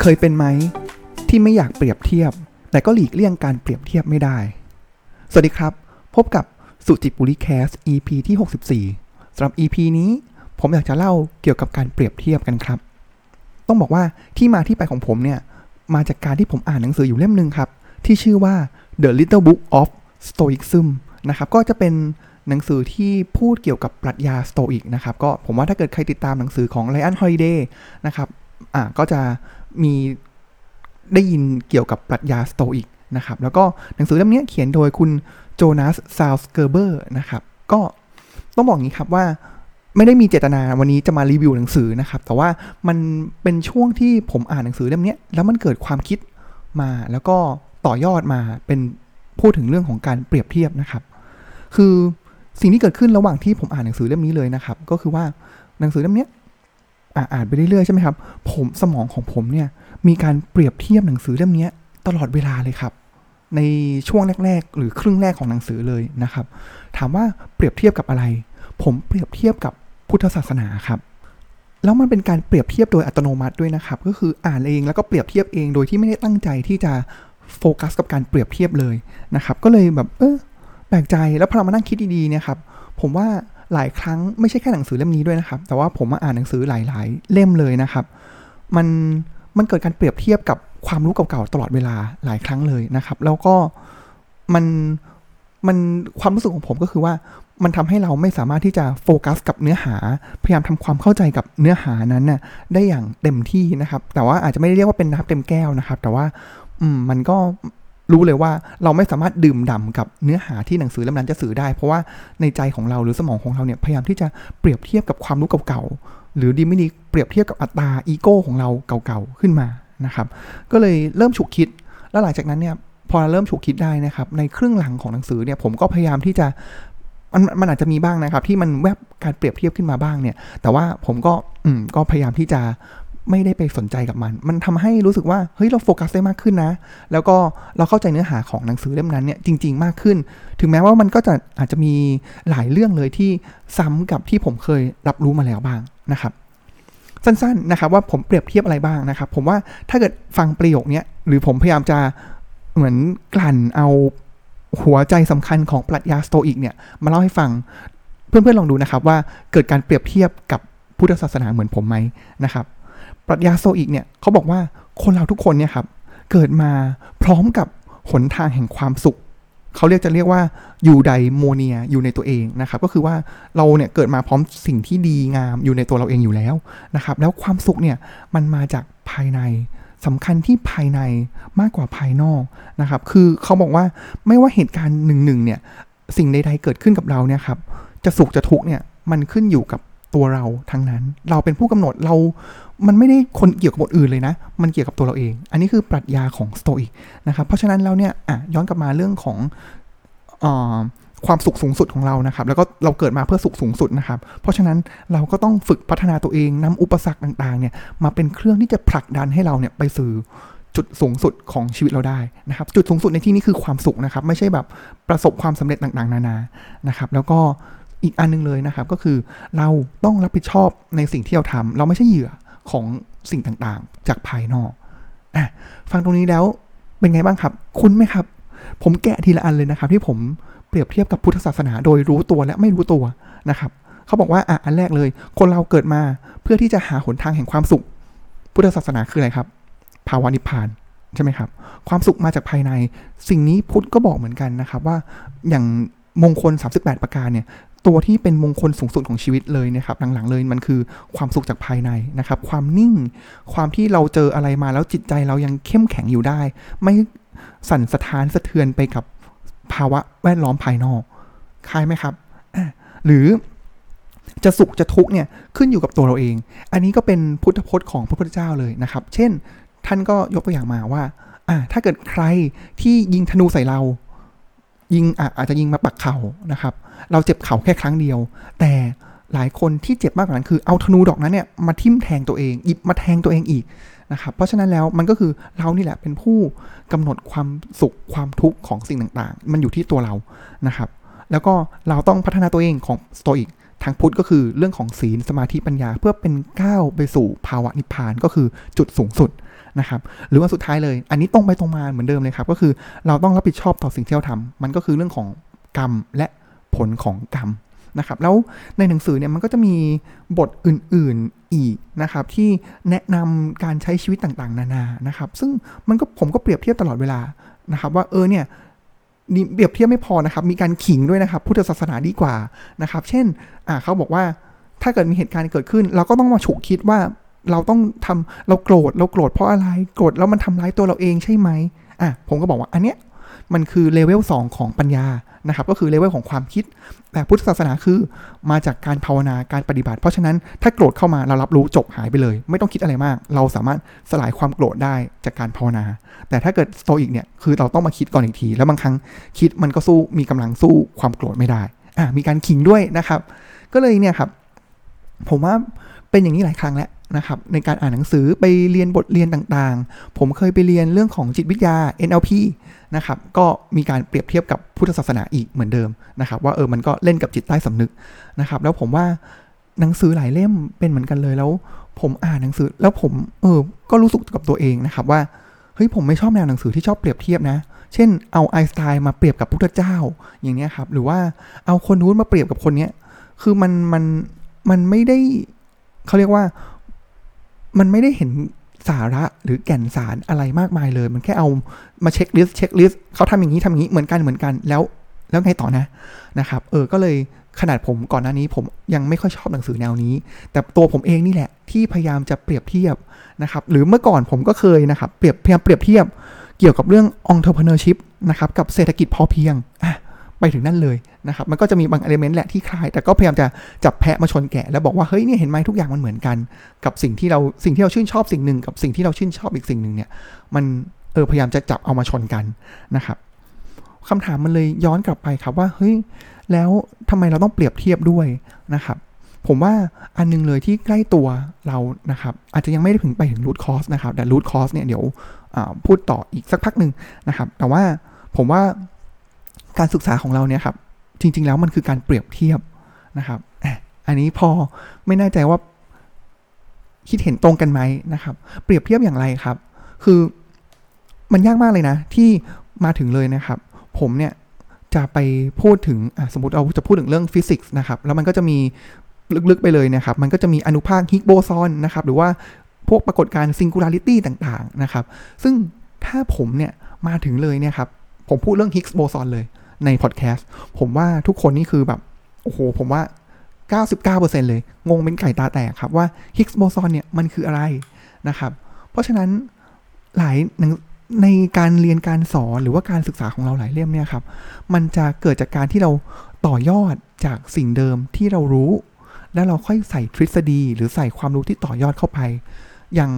เคยเป็นไหมที่ไม่อยากเปรียบเทียบ แต่ก็หลีกเลี่ยงการเปรียบเทียบไม่ได้ สวัสดีครับ พบกับสุจิปุริแคส EP ที่ 64สำหรับ EP นี้ผมอยากจะเล่าเกี่ยวกับการเปรียบเทียบกันครับ ต้องบอกว่าที่มาที่ไปของผมเนี่ย มาจากการที่ผมอ่านหนังสืออยู่เล่มหนึ่งครับ ที่ชื่อว่า The Little Book of Stoicism นะครับ ก็จะเป็นหนังสือที่พูดเกี่ยวกับปรัชญาสโตอิกนะครับ ก็ผมว่าถ้าเกิดใครติดตามหนังสือของไลอ n นฮอลิเดย์นะครับ อ่าก็จะ มีได้ยินเกี่ยวกับปรัชญาสโตอิกนะครับ แล้วก็หนังสือเล่มนี้เขียนโดยคุณโจนาสซาวสเกอร์เบอร์นะครับ ก็ต้องบอกงี้ครับว่าไม่ได้มีเจตนาวันนี้จะมารีวิวหนังสือนะครับ แต่ว่ามันเป็นช่วงที่ผมอ่านหนังสือเล่มนี้แล้วมันเกิดความคิดมาแล้วก็ต่อยอดมาเป็นพูดถึงเรื่องของการเปรียบเทียบนะครับ คือสิ่งที่เกิดขึ้นระหว่างที่ผมอ่านหนังสือเล่มนี้เลยนะครับ ก็คือว่าหนังสือเล่มนี้ อ่านไปเรื่อยๆใช่ไหมครับ ผมสมองของผมเนี่ยมีการเปรียบเทียบหนังสือเล่มนี้ตลอดเวลาเลยครับ ในช่วงแรก ๆ หรือครึ่งแรกของหนังสือเลยนะครับ ถามว่าเปรียบเทียบกับอะไร ผมเปรียบเทียบกับพุทธศาสนาครับแล้วมันเป็นการเปรียบเทียบโดยอัตโนมัติด้วยนะครับ ก็คืออ่านเองแล้วก็เปรียบเทียบเองโดยที่ไม่ได้ตั้งใจที่จะโฟกัสกับการเปรียบเทียบเลยนะครับ ก็เลยแบบเออแปลกใจแล้วพอเรามานั่งคิดดีๆเนี่ยครับ ผมว่า หลายครั้งไม่ใช่แค่หนังสือเล่มนี้ด้วยนะครับ แต่ว่าผมมาอ่านหนังสือหลาย ๆ เล่มเลยนะครับ มันมันเกิดการเปรียบเทียบกับความรู้เก่าๆตลอดเวลาหลายครั้งเลยนะครับ แล้วก็มันมันความรู้สึกของผมก็คือว่ามันทำให้เราไม่สามารถที่จะโฟกัสกับเนื้อหา พยายามทำความเข้าใจกับเนื้อหานั้นน่ะได้อย่างเต็มที่นะครับ แต่ว่าอาจจะไม่ได้เรียกว่าเป็นน้ำเต็มแก้วนะครับ แต่ว่าอืมมันก็ รู้เลยว่าเราไม่สามารถดื่มด่ากับเนื้อหาที่หนังสือเล่มนั้นจะสื่อได้ เพราะว่าในใจของเราหรือสมองของเราเนี่ยพยายามที่จะเปรียบเทียบกับความรู้เก่าๆหรือดีไม่ดีเปรียบเทียบกับอัตตาอีโก้ของเราเก่าๆขึ้นมานะครับ ก็เลยเริ่มฉุกคิด แล้วหลังจากนั้นเนี่ยพอเริ่มฉุกคิดได้นะครับ ในครึ่งหลังของหนังสือเนี่ยผมก็พยายามที่จะมันมันอาจจะมีบ้างนะครับ ที่มันแวบการเปรียบเทียบขึ้นมาบ้างเนี่ย แต่ว่าผมก็อืมก็พยายามที่จะ ไม่ได้ไปสนใจกับมัน มันทำให้รู้สึกว่าเฮ้ยเราโฟกัสได้มากขึ้นนะ แล้วก็เราเข้าใจเนื้อหาของหนังสือเล่มนั้นเนี่ยจริง ๆ มากขึ้น ถึงแม้ว่ามันก็จะอาจจะมีหลายเรื่องเลยที่ซ้ำกับที่ผมเคยรับรู้มาแล้วบ้างนะครับสั้นๆนะครับว่าผมเปรียบเทียบอะไรบ้างนะครับ ผมว่าถ้าเกิดฟังประโยคนี้หรือผมพยายามจะเหมือนกลั่นเอาหัวใจสำคัญของปรัชญาสโตอิกเนี่ยมาเล่าให้ฟังเพื่อนๆลองดูนะครับว่าเกิดการเปรียบเทียบกับพุทธศาสนาเหมือนผมไหมนะครับ ปรัชญาสโตอิกเนี่ยเขาบอกว่าคนเราทุกคนเนี่ยครับเกิดมาพร้อมกับหนทางแห่งความสุขเขาเรียกจะเรียกว่า eudaimonia อยู่ในตัวเองนะครับก็คือว่าเราเนี่ยเกิดมาพร้อมสิ่งที่ดีงามอยู่ในตัวเราเองอยู่แล้วนะครับแล้วความสุขเนี่ยมันมาจากภายในสำคัญที่ภายในมากกว่าภายนอกนะครับคือเขาบอกว่าไม่ว่าเหตุการณ์หนึ่งๆเนี่ยสิ่งใดๆเกิดขึ้นกับเราเนี่ยครับจะสุขจะทุกข์เนี่ยมันขึ้นอยู่กับ ตัวเราทั้งนั้น เราเป็นผู้กำหนดเรา มันไม่ได้คนเกี่ยวกับคนอื่นเลยนะ มันเกี่ยวกับตัวเราเอง อันนี้คือปรัชญาของสโตอิกนะครับ เพราะฉะนั้นแล้วเนี่ยอะย้อนกลับมาเรื่องของอความสุขสูงสุดของเรานะครับ แล้วก็เราเกิดมาเพื่อสุขสูงสุดนะครับ เพราะฉะนั้นเราก็ต้องฝึกพัฒนาตัวเองนำอุปสรรคต่างๆเนี่ยมาเป็นเครื่องที่จะผลักดันให้เราเนี่ยไปสู่จุดสูงสุดของชีวิตเราได้นะครับ จุดสูงสุดในที่นี้คือความสุขนะครับ ไม่ใช่แบบประสบความสำเร็จต่างๆ นานานะครับ แล้วก็ อีกอันนึงเลยนะครับ ก็คือเราต้องรับผิดชอบในสิ่งที่เราทำเราไม่ใช่เหยื่อของสิ่งต่างๆ จากภายนอกอะฟังตรงนี้แล้วเป็นไงบ้างครับ คุ้นไหมครับ ผมแกะทีละอันเลยนะครับ ที่ผมเปรียบเทียบกับพุทธศาสนาโดยรู้ตัวและไม่รู้ตัวนะครับเขาบอกว่าอะอันแรกเลย คนเราเกิดมาเพื่อที่จะหาหนทางแห่งความสุข พุทธศาสนาคืออะไรครับ ภาวะนิพพานใช่ไหมครับ ความสุขมาจากภายใน สิ่งนี้พุทธก็บอกเหมือนกันนะครับว่าอย่างมงคล 38 ประการเนี่ย ตัวที่เป็นมงคลสูงสุดของชีวิตเลยนะครับหลังๆเลยมันคือความสุขจากภายในนะครับ ความนิ่ง ความที่เราเจออะไรมาแล้วจิตใจเรายังเข้มแข็งอยู่ได้ ไม่สั่นสะท้านสะเทือนไปกับภาวะแวดล้อมภายนอกคล้ายไหมครับ หรือจะสุขจะทุกข์เนี่ยขึ้นอยู่กับตัวเราเอง อันนี้ก็เป็นพุทธพจน์ของพระพุทธเจ้าเลยนะครับ เช่น ท่านก็ยกตัวอย่างมาว่าอ่าถ้าเกิดใครที่ยิงธนูใส่เรา ยิงอาจจะยิงมาปักเข่านะครับ เราเจ็บเข่าแค่ครั้งเดียว แต่หลายคนที่เจ็บมากกว่านั้นคือเอาธนูดอกนั้นเนี่ยมาทิ่มแทงตัวเองหยิบมาแทงตัวเองอีกนะครับ เพราะฉะนั้นแล้วมันก็คือเรานี่แหละเป็นผู้กำหนดความสุขความทุกข์ของสิ่งต่างๆ มันอยู่ที่ตัวเรานะครับ แล้วก็เราต้องพัฒนาตัวเองของสโตอิกทางพุทธก็คือเรื่องของศีลสมาธิปัญญาเพื่อเป็นก้าวไปสู่ภาวะนิพพานก็คือจุดสูงสุด นะครับหรือว่าสุดท้ายเลย อันนี้ตรงไปตรงมาเหมือนเดิมเลยครับ ก็คือเราต้องรับผิดชอบต่อสิ่งที่เราทำมันก็คือเรื่องของกรรมและผลของกรรมนะครับแล้วในหนังสือเนี่ยมันก็จะมีบทอื่นๆอีกนะครับที่แนะนำการใช้ชีวิตต่างๆ นานานะครับ ซึ่งมันก็ผมก็เปรียบเทียบตลอดเวลานะครับว่าเออเนี่ยเปรียบเทียบไม่พอนะครับ มีการขิงด้วยนะครับ พุทธศาสนาดีกว่านะครับ เช่นอ่าเขาบอกว่าถ้าเกิดมีเหตุการณ์เกิดขึ้น เราก็ต้องมาฉุกคิดว่า เราต้องทำเราโกรธเราโกรธเพราะอะไรโกรธแล้วมันทำร้ายตัวเราเองใช่ไหมอะผมก็บอกว่าอันเนี้ยมันคือเลเวล2ของปัญญานะครับ ก็คือเลเวลของความคิด แต่พุทธศาสนาคือมาจากการภาวนาการปฏิบัติ เพราะฉะนั้นถ้าโกรธเข้ามาเรารับรู้จบหายไปเลย ไม่ต้องคิดอะไรมาก เราสามารถสลายความโกรธได้จากการภาวนา แต่ถ้าเกิดโตอิกเนี่ยคือเราต้องมาคิดก่อนอีกที แล้วบางครั้งคิดมันก็สู้มีกำลังสู้ความโกรธไม่ได้อะมีการขิงด้วยนะครับ ก็เลยเนี่ยครับ ผมว่าเป็นอย่างนี้หลายครั้งแล้ว นะครับในการอ่านหนังสือไปเรียนบทเรียนต่างๆ ผมเคยไปเรียนเรื่องของจิตวิทยา NLP นะครับก็มีการเปรียบเทียบกับพุทธศาสนาอีกเหมือนเดิมนะครับว่าเออมันก็เล่นกับจิตใต้สำนึกนะครับแล้วผมว่าหนังสือหลายเล่มเป็นเหมือนกันเลยแล้ว ผมอ่านหนังสือแล้วผมเออก็รู้สึกกับตัวเองนะครับว่าเฮ้ยผมไม่ชอบแนวหนังสือที่ชอบเปรียบเทียบนะ เช่นเอาไอน์สไตน์มาเปรียบกับพุทธเจ้าอย่างนี้ครับหรือว่าเอาคนนู้นมาเปรียบกับคนเนี้ยคือมันมันมันไม่ได้เขาเรียกว่า มันไม่ได้เห็นสาระหรือแก่นสารอะไรมากมายเลย มันแค่เอามา checklist checklist เขาทำอย่างนี้ทำอย่างนี้เหมือนกันเหมือนกันแล้วแล้วไงต่อนะนะครับ เออก็เลยขนาดผมก่อนหน้านี้ผมยังไม่ค่อยชอบหนังสือแนวนี้ แต่ตัวผมเองนี่แหละที่พยายามจะเปรียบเทียบนะครับ หรือเมื่อก่อนผมก็เคยนะครับเปรียบพยายามเปรียบเทียบเกี่ยวกับเรื่อง entrepreneurship นะครับกับเศรษฐกิจพอเพียงอะ ไปถึงนั่นเลยนะครับ มันก็จะมีบางเอลิเมนต์แหละที่คล้าย แต่ก็พยายามจะจับแพะมาชนแกะ แล้วบอกว่า เฮ้ย เนี่ยเห็นไหมทุกอย่างมันเหมือนกัน กับสิ่งที่เราสิ่งที่เราชื่นชอบสิ่งหนึ่งกับสิ่งที่เราชื่นชอบอีกสิ่งหนึ่งเนี่ย มันเออพยายามจะจับเอามาชนกันนะครับคำถามมันเลยย้อนกลับไปครับว่า เฮ้ย แล้วทำไมเราต้องเปรียบเทียบด้วยนะครับ ผมว่าอันนึงเลยที่ใกล้ตัวเรานะครับ อาจจะยังไม่ได้ถึงไปถึงรูทคอสนะครับ แต่รูทคอสเนี่ยเดี๋ยวพูดต่ออีกสักพักหนึ่งนะครับ แต่ว่าผมว่า การศึกษาของเราเนี่ยครับ จริง ๆ แล้วมันคือการเปรียบเทียบนะครับ อันนี้พอไม่แน่ใจว่าคิดเห็นตรงกันไหมนะครับ เปรียบเทียบอย่างไรครับ คือมันยากมากเลยนะ ที่มาถึงเลยนะครับ ผมเนี่ยจะไปพูดถึงสมมติเราจะพูดถึงเรื่องฟิสิกส์นะครับ แล้วมันก็จะมีลึกๆไปเลยนะครับ มันก็จะมีอนุภาค Higgs boson นะครับ หรือว่าพวกปรากฏการณ์ singularity ต่างๆนะครับ ซึ่งถ้าผมเนี่ยมาถึงเลยเนี่ยครับ ผมพูดเรื่อง Higgs boson เลย ในพอดแคสต์ผมว่าทุกคนนี่คือแบบ โอ้โห ผมว่า 99%เลย งงเป็นไก่ตาแตกครับว่าฮิกส์โบซอนเนี่ยมันคืออะไรนะครับ เพราะฉะนั้นหลายในการเรียนการสอนหรือว่าการศึกษาของเราหลายเล่มเนี่ยครับ มันจะเกิดจากการที่เราต่อยอดจากสิ่งเดิมที่เรารู้ แล้วเราค่อยใส่ทฤษฎี หรือใส่ความรู้ที่ต่อยอดเข้าไป อย่าง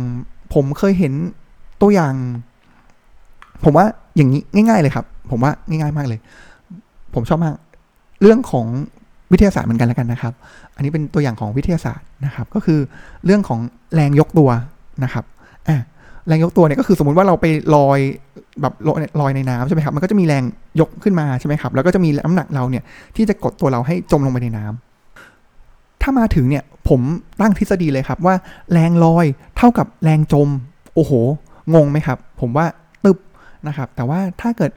ผมเคยเห็นตัวอย่าง ผมว่าอย่างนี้ง่าย ๆ เลยครับ ผมว่าง่าย ๆ มากเลย ผมชอบมากเรื่องของวิทยาศาสตร์เหมือนกันแล้วกันนะครับ อันนี้เป็นตัวอย่างของวิทยาศาสตร์นะครับ ก็คือเรื่องของแรงยกตัวนะครับอะแรงยกตัวเนี่ยก็คือสมมติว่าเราไปลอยแบบลอยในน้ำใช่ไหมครับมันก็จะมีแรงยกขึ้นมาใช่ไหมครับ แล้วก็จะมีน้ำหนักเราเนี่ยที่จะกดตัวเราให้จมลงไปในน้ำถ้ามาถึงเนี่ยผมตั้งทฤษฎีเลยครับว่าแรงลอยเท่ากับแรงจม โอ้โห งงไหมครับ ผมว่าตึบนะครับ แต่ว่าถ้าเกิด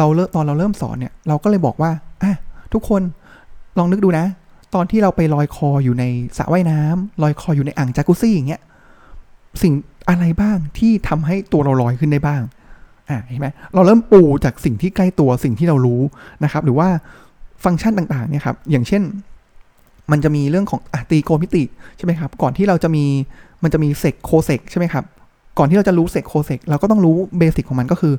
เราเริ่มตอนเราเริ่มสอนเนี่ยเราก็เลยบอกว่าอะทุกคนลองนึกดูนะ ตอนที่เราไปลอยคออยู่ในสระว่ายน้ำลอยคออยู่ในอ่างจากุซี่อย่างเงี้ยสิ่งอะไรบ้างที่ทำให้ตัวเราลอยขึ้นได้บ้างอะเห็นไหมเราเริ่มปูจากสิ่งที่ใกล้ตัวสิ่งที่เรารู้นะครับ หรือว่าฟังก์ชันต่างๆเนี่ยครับอย่างเช่น มันจะมีเรื่องของอตีโกมิติใช่ไหมครับก่อนที่เราจะมีมันจะมี sec cosec ใช่ไหมครับก่อนที่เราจะรู้ sec cosec เราก็ต้องรู้ basic ของมันก็คือ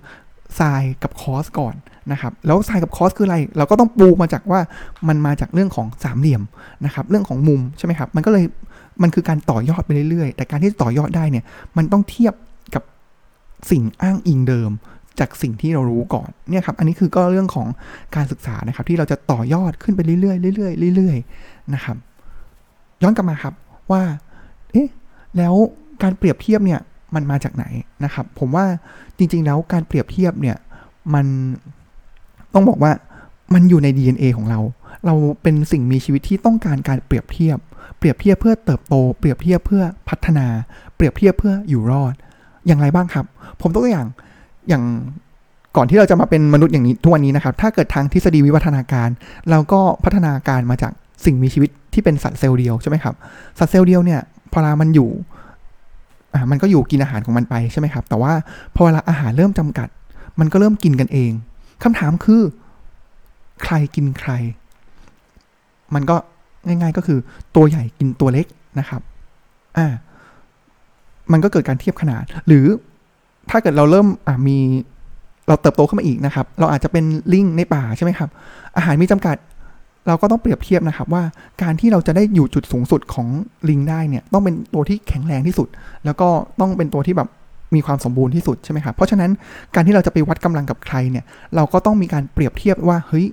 ไซน์กับ cos ก่อนนะครับแล้วไซน์กับ cos คืออะไร เราก็ต้องปูมาจากว่ามันมาจากเรื่องของสามเหลี่ยมนะครับเรื่องของมุมใช่ไหมครับมันก็เลยมันคือการต่อยอดไปเรื่อยๆ แต่การที่ต่อยอดได้เนี่ยมันต้องเทียบกับสิ่งอ้างอิงเดิมจากสิ่งที่เรารู้ก่อนเนี่ยครับอันนี้คือก็เรื่องของการศึกษานะครับที่เราจะต่อยอดขึ้นไปเรื่อยๆเรื่อยๆเรื่อยๆนะครับย้อนกลับมาครับว่าเอ๊ะแล้วการเปรียบเทียบเนี่ย มันมาจากไหนนะครับ ผมว่าจริง ๆ แล้วการเปรียบเทียบเนี่ยมันต้องบอกว่ามันอยู่ใน DNA ของเรา เราเป็นสิ่งมีชีวิตที่ต้องการการเปรียบเทียบ เปรียบเทียบเพื่อเติบโต เปรียบเทียบเพื่อพัฒนา เปรียบเทียบเพื่ออยู่รอด อย่างไรบ้างครับ ผมตัวอย่าง อย่างก่อนที่เราจะมาเป็นมนุษย์อย่างนี้ทุกวันนี้นะครับ ถ้าเกิดทางทฤษฎีวิวัฒนาการ เราก็พัฒนาการมาจากสิ่งมีชีวิตที่เป็นสัตว์เซลล์เดียวใช่ไหมครับ สัตว์เซลล์เดียวเนี่ยพอเวลามันอยู่ อ่ามันก็อยู่กินอาหารของมันไปใช่ไหมครับ แต่ว่าพอเวลาอาหารเริ่มจำกัด มันก็เริ่มกินกันเองคำถามคือ ใครกินใคร มันก็ง่าย ๆก็คือตัวใหญ่กินตัวเล็กนะครับอ่ามันก็เกิดการเทียบขนาด หรือถ้าเกิดเราเริ่มอ่ามีเราเติบโตขึ้นมาอีกนะครับ เราอาจจะเป็นลิงในป่าใช่ไหมครับ อาหารมีจำกัด เราก็ต้องเปรียบเทียบนะครับว่าการที่เราจะได้อยู่จุดสูงสุดของลิงได้เนี่ยต้องเป็นตัวที่แข็งแรงที่สุด แล้วก็ต้องเป็นตัวที่แบบมีความสมบูรณ์ที่สุดใช่ไหมครับเพราะฉะนั้นการที่เราจะไปวัดกำลังกับใครเนี่ยเราก็ต้องมีการเปรียบเทียบว่าเฮ้ย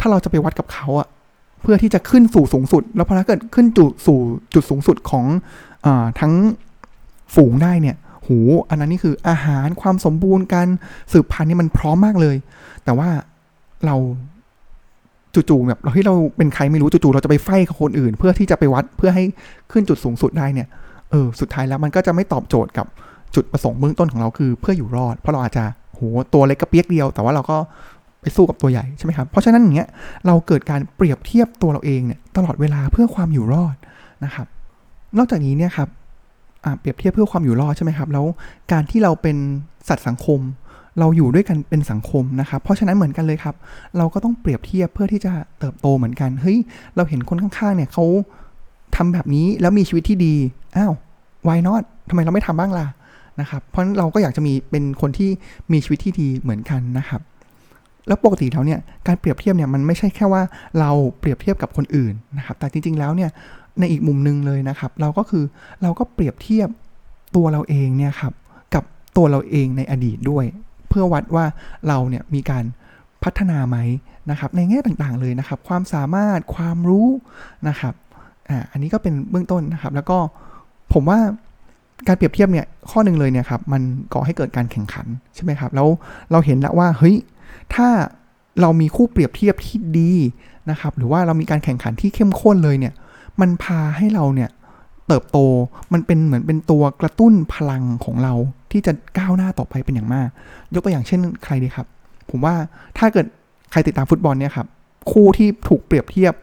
ถ้าเราจะไปวัดกับเขาอะเพื่อที่จะขึ้นสู่สูงสุด แล้วพอถ้าเกิดขึ้นจุดสู่จุดสูงสุดของอทั้งฝูงได้เนี่ยหูอันนั้นนี่คืออาหารความสมบูรณ์การสืบพันธุ์นี่มันพร้อมมากเลย แต่ว่าเรา จู่ๆแบบเราที่เราเป็นใครไม่รู้จู่ๆเราจะไปไฟกับคนอื่น เพื่อที่จะไปวัดเพื่อให้ขึ้นจุดสูงสุดได้เนี่ยเออสุดท้ายแล้วมันก็จะไม่ตอบโจทย์กับจุดประสงค์เบื้องต้นของเราคือเพื่ออยู่รอด เพราะเราอาจจะโหตัวเล็กกระเปียกเดียว แต่ว่าเราก็ไปสู้กับตัวใหญ่ใช่ไหมครับ เพราะฉะนั้นอย่างเงี้ยเราเกิดการเปรียบเทียบตัวเราเองเนี่ยตลอดเวลาเพื่อความอยู่รอดนะครับ นอกจากนี้เนี่ยครับเปรียบเทียบเพื่อความอยู่รอดใช่ไหมครับ แล้วการที่เราเป็นสัตว์สังคม เราอยู่ด้วยกันเป็นสังคมนะครับ เพราะฉะนั้นเหมือนกันเลยครับ เราก็ต้องเปรียบเทียบเพื่อที่จะเติบโตเหมือนกันเฮ้ยเราเห็นคนข้างๆเนี่ยเขาทำแบบนี้แล้วมีชีวิตที่ดีอ้าว why not ทำไมเราไม่ทำบ้างล่ะนะครับ เพราะเราก็อยากจะมีเป็นคนที่มีชีวิตที่ดีเหมือนกันนะครับ แล้วปกติแล้วเนี่ยการเปรียบเทียบเนี่ยมันไม่ใช่แค่ว่าเราเปรียบเทียบกับคนอื่นนะครับ แต่จริง ๆแล้วเนี่ยในอีกมุมหนึ่งเลยนะครับ เราก็คือเราก็เปรียบเทียบตัวเราเองเนี่ยครับกับตัวเราเองในอดีตด้วย เพื่อวัดว่าเราเนี่ยมีการพัฒนาไหมนะครับในแง่ต่างๆเลยนะครับ ความสามารถความรู้นะครับอ่าอันนี้ก็เป็นเบื้องต้นนะครับ แล้วก็ผมว่าการเปรียบเทียบเนี่ยข้อหนึ่งเลยเนี่ยครับมันก่อให้เกิดการแข่งขันใช่ไหมครับแล้วเราเห็นแล้วว่าเฮ้ยถ้าเรามีคู่เปรียบเทียบที่ดีนะครับ หรือว่าเรามีการแข่งขันที่เข้มข้นเลยเนี่ย มันพาให้เราเนี่ย เติบโต มันเป็นเหมือนเป็นตัวกระตุ้นพลังของเราที่จะก้าวหน้าต่อไปเป็นอย่างมาก ยกตัวอย่างเช่นใครดีครับ ผมว่าถ้าเกิดใครติดตามฟุตบอลเนี่ยครับ คู่ที่ถูกเปรียบเทียบ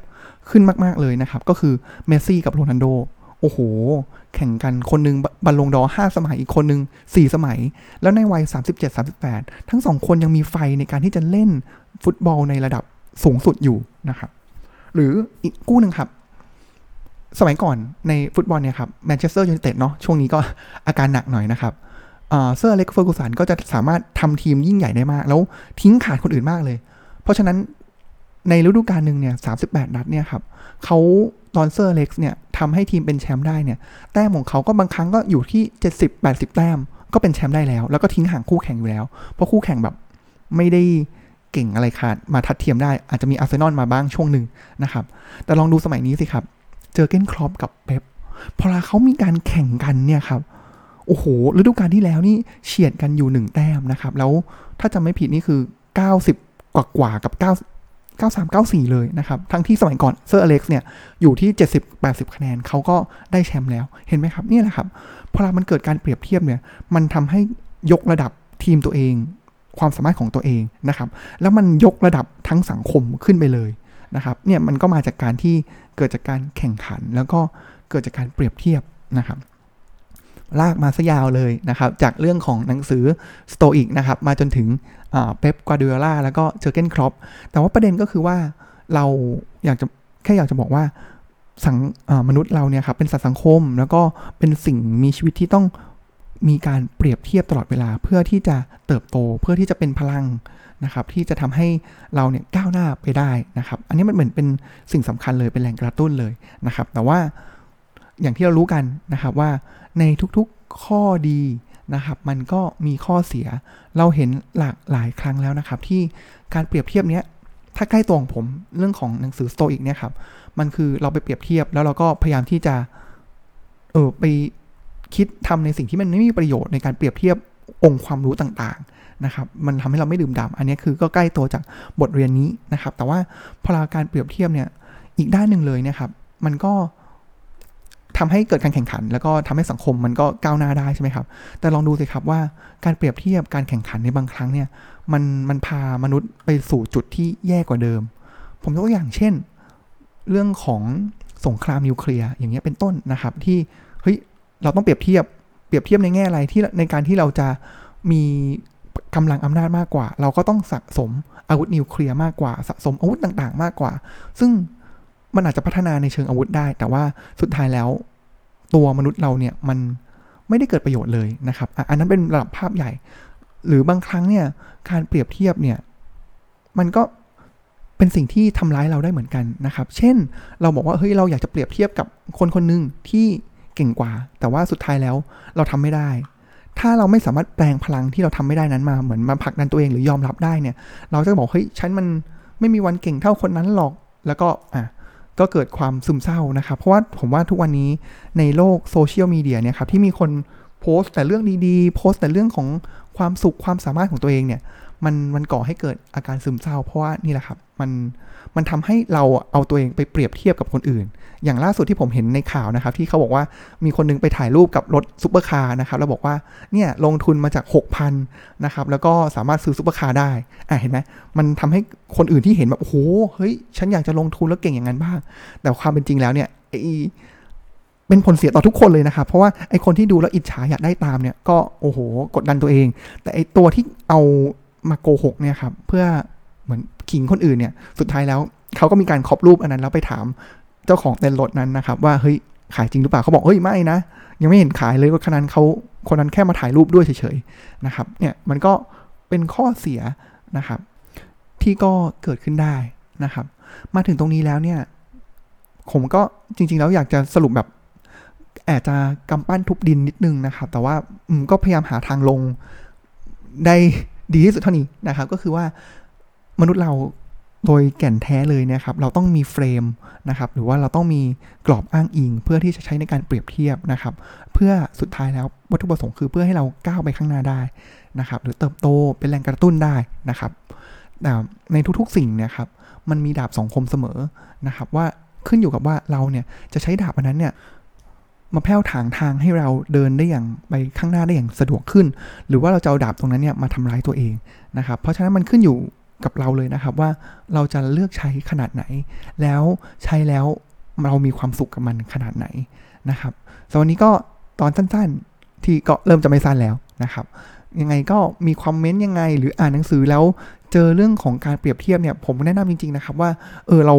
ขึ้นมาก ๆ เลยนะครับ ก็คือเมสซี่กับโรนัลโด โอ้โห แข่งกันคนนึงบัลลงดอร์ห้าสมัยอีกคนนึงสี่สมัย แล้วในวัย 37-38 ทั้งสองคนยังมีไฟในการที่จะเล่นฟุตบอลในระดับสูงสุดอยู่นะครับ หรืออีกคู่หนึ่งครับ สมัยก่อนในฟุตบอลเนี่ยครับแมนเชสเตอร์ยูไนเต็ดเนาะช่วงนี้ก็อาการหนักหน่อยนะครับเซอร์อเล็กซ์เฟอร์กูสันก็จะสามารถทำทีมยิ่งใหญ่ได้มาก แล้วทิ้งขาดคนอื่นมากเลย เพราะฉะนั้นในฤดูกาลหนึ่งเนี่ยสานัดเนี่ยครับเขาตอนเซอร์อเล็กซ์เนี่ยทำให้ทีมเป็นแชมป์ได้เนี่ย แต้มของเขาก็บางครั้งก็อยู่ที่ 70-80 แต้ม ก็เป็นแชมป์ได้แล้ว แล้วก็ทิ้งห่างคู่แข่งอยู่แล้ว เพราะคู่แข่งแบบไม่ได้เก่งอะไรขาดมาทัดเทียมได้ อาจจะมีอาร์เซนอลมาบ้างช่วงหนึ่งนะครับ แต่ลองดูสมัยนี้สิครับ เจอร์เกนคล็อปป์กับเป๊ปพอเขามีการแข่งกันเนี่ยครับโอ้โหฤดูกาลที่แล้วนี่เฉียดกันอยู่หนึ่งแต้มนะครับ แล้วถ้าจำไม่ผิดนี่คือ 90 กว่ากว่ากับ 9 93 94 เลยนะครับ ทั้งที่สมัยก่อนเซอร์อเล็กซ์เนี่ย อยู่ที่ 70 80 คะแนนเขาก็ได้แชมป์แล้วเห็นไหมครับ นี่แหละครับพอมันเกิดการเปรียบเทียบเนี่ย มันทำให้ยกระดับทีมตัวเอง ความสามารถของตัวเองนะครับ แล้วมันยกระดับทั้งสังคมขึ้นไปเลย นะครับเนี่ยมันก็มาจากการที่เกิดจากการแข่งขัน แล้วก็เกิดจากการเปรียบเทียบนะครับ ลากมาซะยาวเลยนะครับ จากเรื่องของหนังสือสโตอิกนะครับ มาจนถึงเป๊ปกวาร์ดิโอลาแล้วก็เจอร์เกนคล็อปป์แต่ว่าประเด็นก็คือว่าเราอยากจะแค่อยากจะบอกว่าสังมนุษย์เราเนี่ยครับเป็นสัตว์สังคมแล้วก็เป็นสิ่งมีชีวิตที่ต้อง มีการเปรียบเทียบตลอดเวลาเพื่อที่จะเติบโตเพื่อที่จะเป็นพลังนะครับที่จะทำให้เราเนี่ยก้าวหน้าไปได้นะครับ อันนี้มันเหมือนเป็นสิ่งสำคัญเลยเป็นแรงกระตุ้นเลยนะครับ แต่ว่าอย่างที่เรารู้กันนะครับว่าในทุกๆข้อดีนะครับมันก็มีข้อเสีย เราเห็นหลากหลายครั้งแล้วนะครับ ที่การเปรียบเทียบเนี้ยถ้าใกล้ตัวของผมเรื่องของหนังสือสโตอิกเนี่ยครับมันคือเราไปเปรียบเทียบแล้วเราก็พยายามที่จะเออไป คิดทำในสิ่งที่มันไม่มีประโยชน์ในการเปรียบเทียบองค์ความรู้ต่างๆนะครับ มันทำให้เราไม่ดื่มด่ำอันนี้คือก็ใกล้ตัวจากบทเรียนนี้นะครับ แต่ว่าพอเราการเปรียบเทียบเนี่ยอีกด้านหนึ่งเลยนะครับ มันก็ทำให้เกิดการแข่งขัน แล้วก็ทำให้สังคมมันก็ก้าวหน้าได้ใช่ไหมครับ แต่ลองดูสิครับว่าการเปรียบเทียบการแข่งขันในบางครั้งเนี่ยมันมันพามนุษย์ไปสู่จุดที่แย่กว่าเดิม ผมยกตัวอย่างเช่น เรื่องของสงครามนิวเคลียร์อย่างเงี้ยเป็นต้นนะครับที่ เราต้องเปรียบเทียบ เปรียบเทียบในแง่อะไรที่ในการที่เราจะมีกำลังอำนาจมากกว่า เราก็ต้องสะสมอาวุธนิวเคลียร์มากกว่าสะสมอาวุธต่างๆ มากกว่า ซึ่งมันอาจจะพัฒนาในเชิงอาวุธได้ แต่ว่าสุดท้ายแล้ว ตัวมนุษย์เราเนี่ยมันไม่ได้เกิดประโยชน์เลยนะครับ อันนั้นเป็นระดับภาพใหญ่ หรือบางครั้งเนี่ยการเปรียบเทียบเนี่ยมันก็เป็นสิ่งที่ทำร้ายเราได้เหมือนกันนะครับ เช่น เราบอกว่าเฮ้ยเราอยากจะเปรียบเทียบกับคนคนหนึ่งที่ เก่งกว่า แต่ว่าสุดท้ายแล้วเราทำไม่ได้ ถ้าเราไม่สามารถแปลงพลังที่เราทำไม่ได้นั้นมาเหมือนมาผลักดันตัวเองหรือยอมรับได้เนี่ย เราจะบอกเฮ้ยฉันมันไม่มีวันเก่งเท่าคนนั้นหรอก แล้วก็อะก็เกิดความซึมเศร้านะครับเพราะว่าผมว่าทุกวันนี้ในโลกโซเชียลมีเดียเนี่ยครับที่มีคนโพสต์แต่เรื่องดีๆ โพสต์แต่เรื่องของความสุขความสามารถของตัวเองเนี่ย มันมันก่อให้เกิดอาการซึมเศร้า เพราะว่านี่แหละครับ มันมันทำให้เราเอาตัวเองไปเปรียบเทียบกับคนอื่น อย่างล่าสุดที่ผมเห็นในข่าวนะครับ ที่เขาบอกว่ามีคนนึงไปถ่ายรูปกับรถซุปเปอร์คาร์นะครับแล้วบอกว่าเนี่ยลงทุนมาจาก 6,000นะครับแล้วก็สามารถซื้อซุปเปอร์คาร์ได้อะเห็นไหมมันทำให้คนอื่นที่เห็นแบบโอ้โหเฮ้ยฉันอยากจะลงทุนแล้วเก่งอย่างนั้นบ้าง แต่ความเป็นจริงแล้วเนี่ยไอเป็นผลเสียต่อทุกคนเลยนะครับ เพราะว่าไอคนที่ดูแล้วอิจฉาอยากได้ตามเนี่ยก็โอ้โห กดดันตัวเอง แต่ไอตัวที่เอา มาโกหกเนี่ยครับเพื่อเหมือนขิงคนอื่นเนี่ยสุดท้ายแล้วเขาก็มีการ crop รูปอันนั้นแล้วไปถามเจ้าของเต็นท์รถนั้นนะครับว่าเฮ้ยขายจริงหรือเปล่าเขาบอกเฮ้ยไม่นะ ยังไม่เห็นขายเลยรถคันนั้นเขาคนนั้นแค่มาถ่ายรูปด้วยเฉยๆนะครับเนี่ยมันก็เป็นข้อเสียนะครับ ที่ก็เกิดขึ้นได้นะครับ มาถึงตรงนี้แล้วเนี่ยผมก็จริง ๆ แล้วอยากจะสรุปแบบแอบจะกำปั้นทุบดินนิดนึงนะครับ แต่ว่าก็พยายามหาทางลงได้ ดีที่สุดเท่านี้นะครับ ก็คือว่ามนุษย์เราโดยแก่นแท้เลยนะครับ เราต้องมีเฟรมนะครับ หรือว่าเราต้องมีกรอบอ้างอิง เพื่อที่จะใช้ในการเปรียบเทียบนะครับ เพื่อสุดท้ายแล้ววัตถุประสงค์คือเพื่อให้เราก้าวไปข้างหน้าได้นะครับ หรือเติบโตเป็นแรงกระตุ้นได้นะครับแต่ในทุกๆสิ่งเนี่ยครับ มันมีดาบสองคมเสมอนะครับ ว่าขึ้นอยู่กับว่าเราเนี่ยจะใช้ดาบอันนั้นเนี่ย มาแผ้วถางทางให้เราเดินได้อย่างไปข้างหน้าได้อย่างสะดวกขึ้น หรือว่าเราจะเอาดาบตรงนั้นเนี่ยมาทำร้ายตัวเองนะครับ เพราะฉะนั้นมันขึ้นอยู่กับเราเลยนะครับว่าเราจะเลือกใช้ขนาดไหน แล้วใช้แล้วเรามีความสุขกับมันขนาดไหนนะครับสำหรับวันนี้ก็ตอนสั้นๆ ที่ก็เริ่มจะไม่สั้นแล้วนะครับยังไงก็มีคอมเมนต์ยังไง หรืออ่านหนังสือแล้วเจอเรื่องของการเปรียบเทียบเนี่ยผมแนะนำจริงๆนะครับว่าเออเรา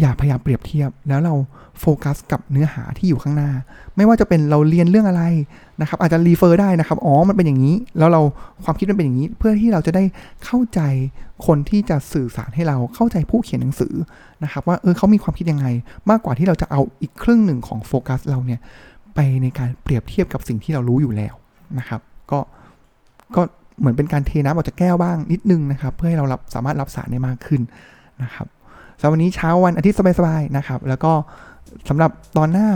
อย่าพยายามเปรียบเทียบ แล้วเราโฟกัสกับเนื้อหาที่อยู่ข้างหน้า ไม่ว่าจะเป็นเราเรียนเรื่องอะไรนะครับ อาจจะรีเฟอร์ได้นะครับ อ๋อ มันเป็นอย่างนี้ แล้วเราความคิดมันเป็นอย่างนี้ เพื่อที่เราจะได้เข้าใจคนที่จะสื่อสารให้เราเข้าใจผู้เขียนหนังสือนะครับ ว่าเออเขามีความคิดยังไง มากกว่าที่เราจะเอาอีกครึ่งหนึ่งของโฟกัสเราเนี่ยไปในการเปรียบเทียบกับสิ่งที่เรารู้อยู่แล้วนะครับ ก็ก็เหมือนเป็นการเทน้ำออกจากแก้วบ้างนิดนึงนะครับ เพื่อให้เรารับสามารถรับสารได้มากขึ้นนะครับ สำหรับวันนี้เช้าวันอาทิตย์สบายๆนะครับ แล้วก็สำหรับตอนหน้า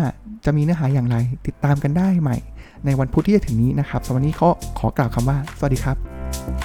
จะมีเนื้อหาอย่างไร ติดตามกันได้ใหม่ ในวันพุธที่จะถึงนี้นะครับสำหรับวันนี้เขาขอกล่าวคำว่า สวัสดีครับ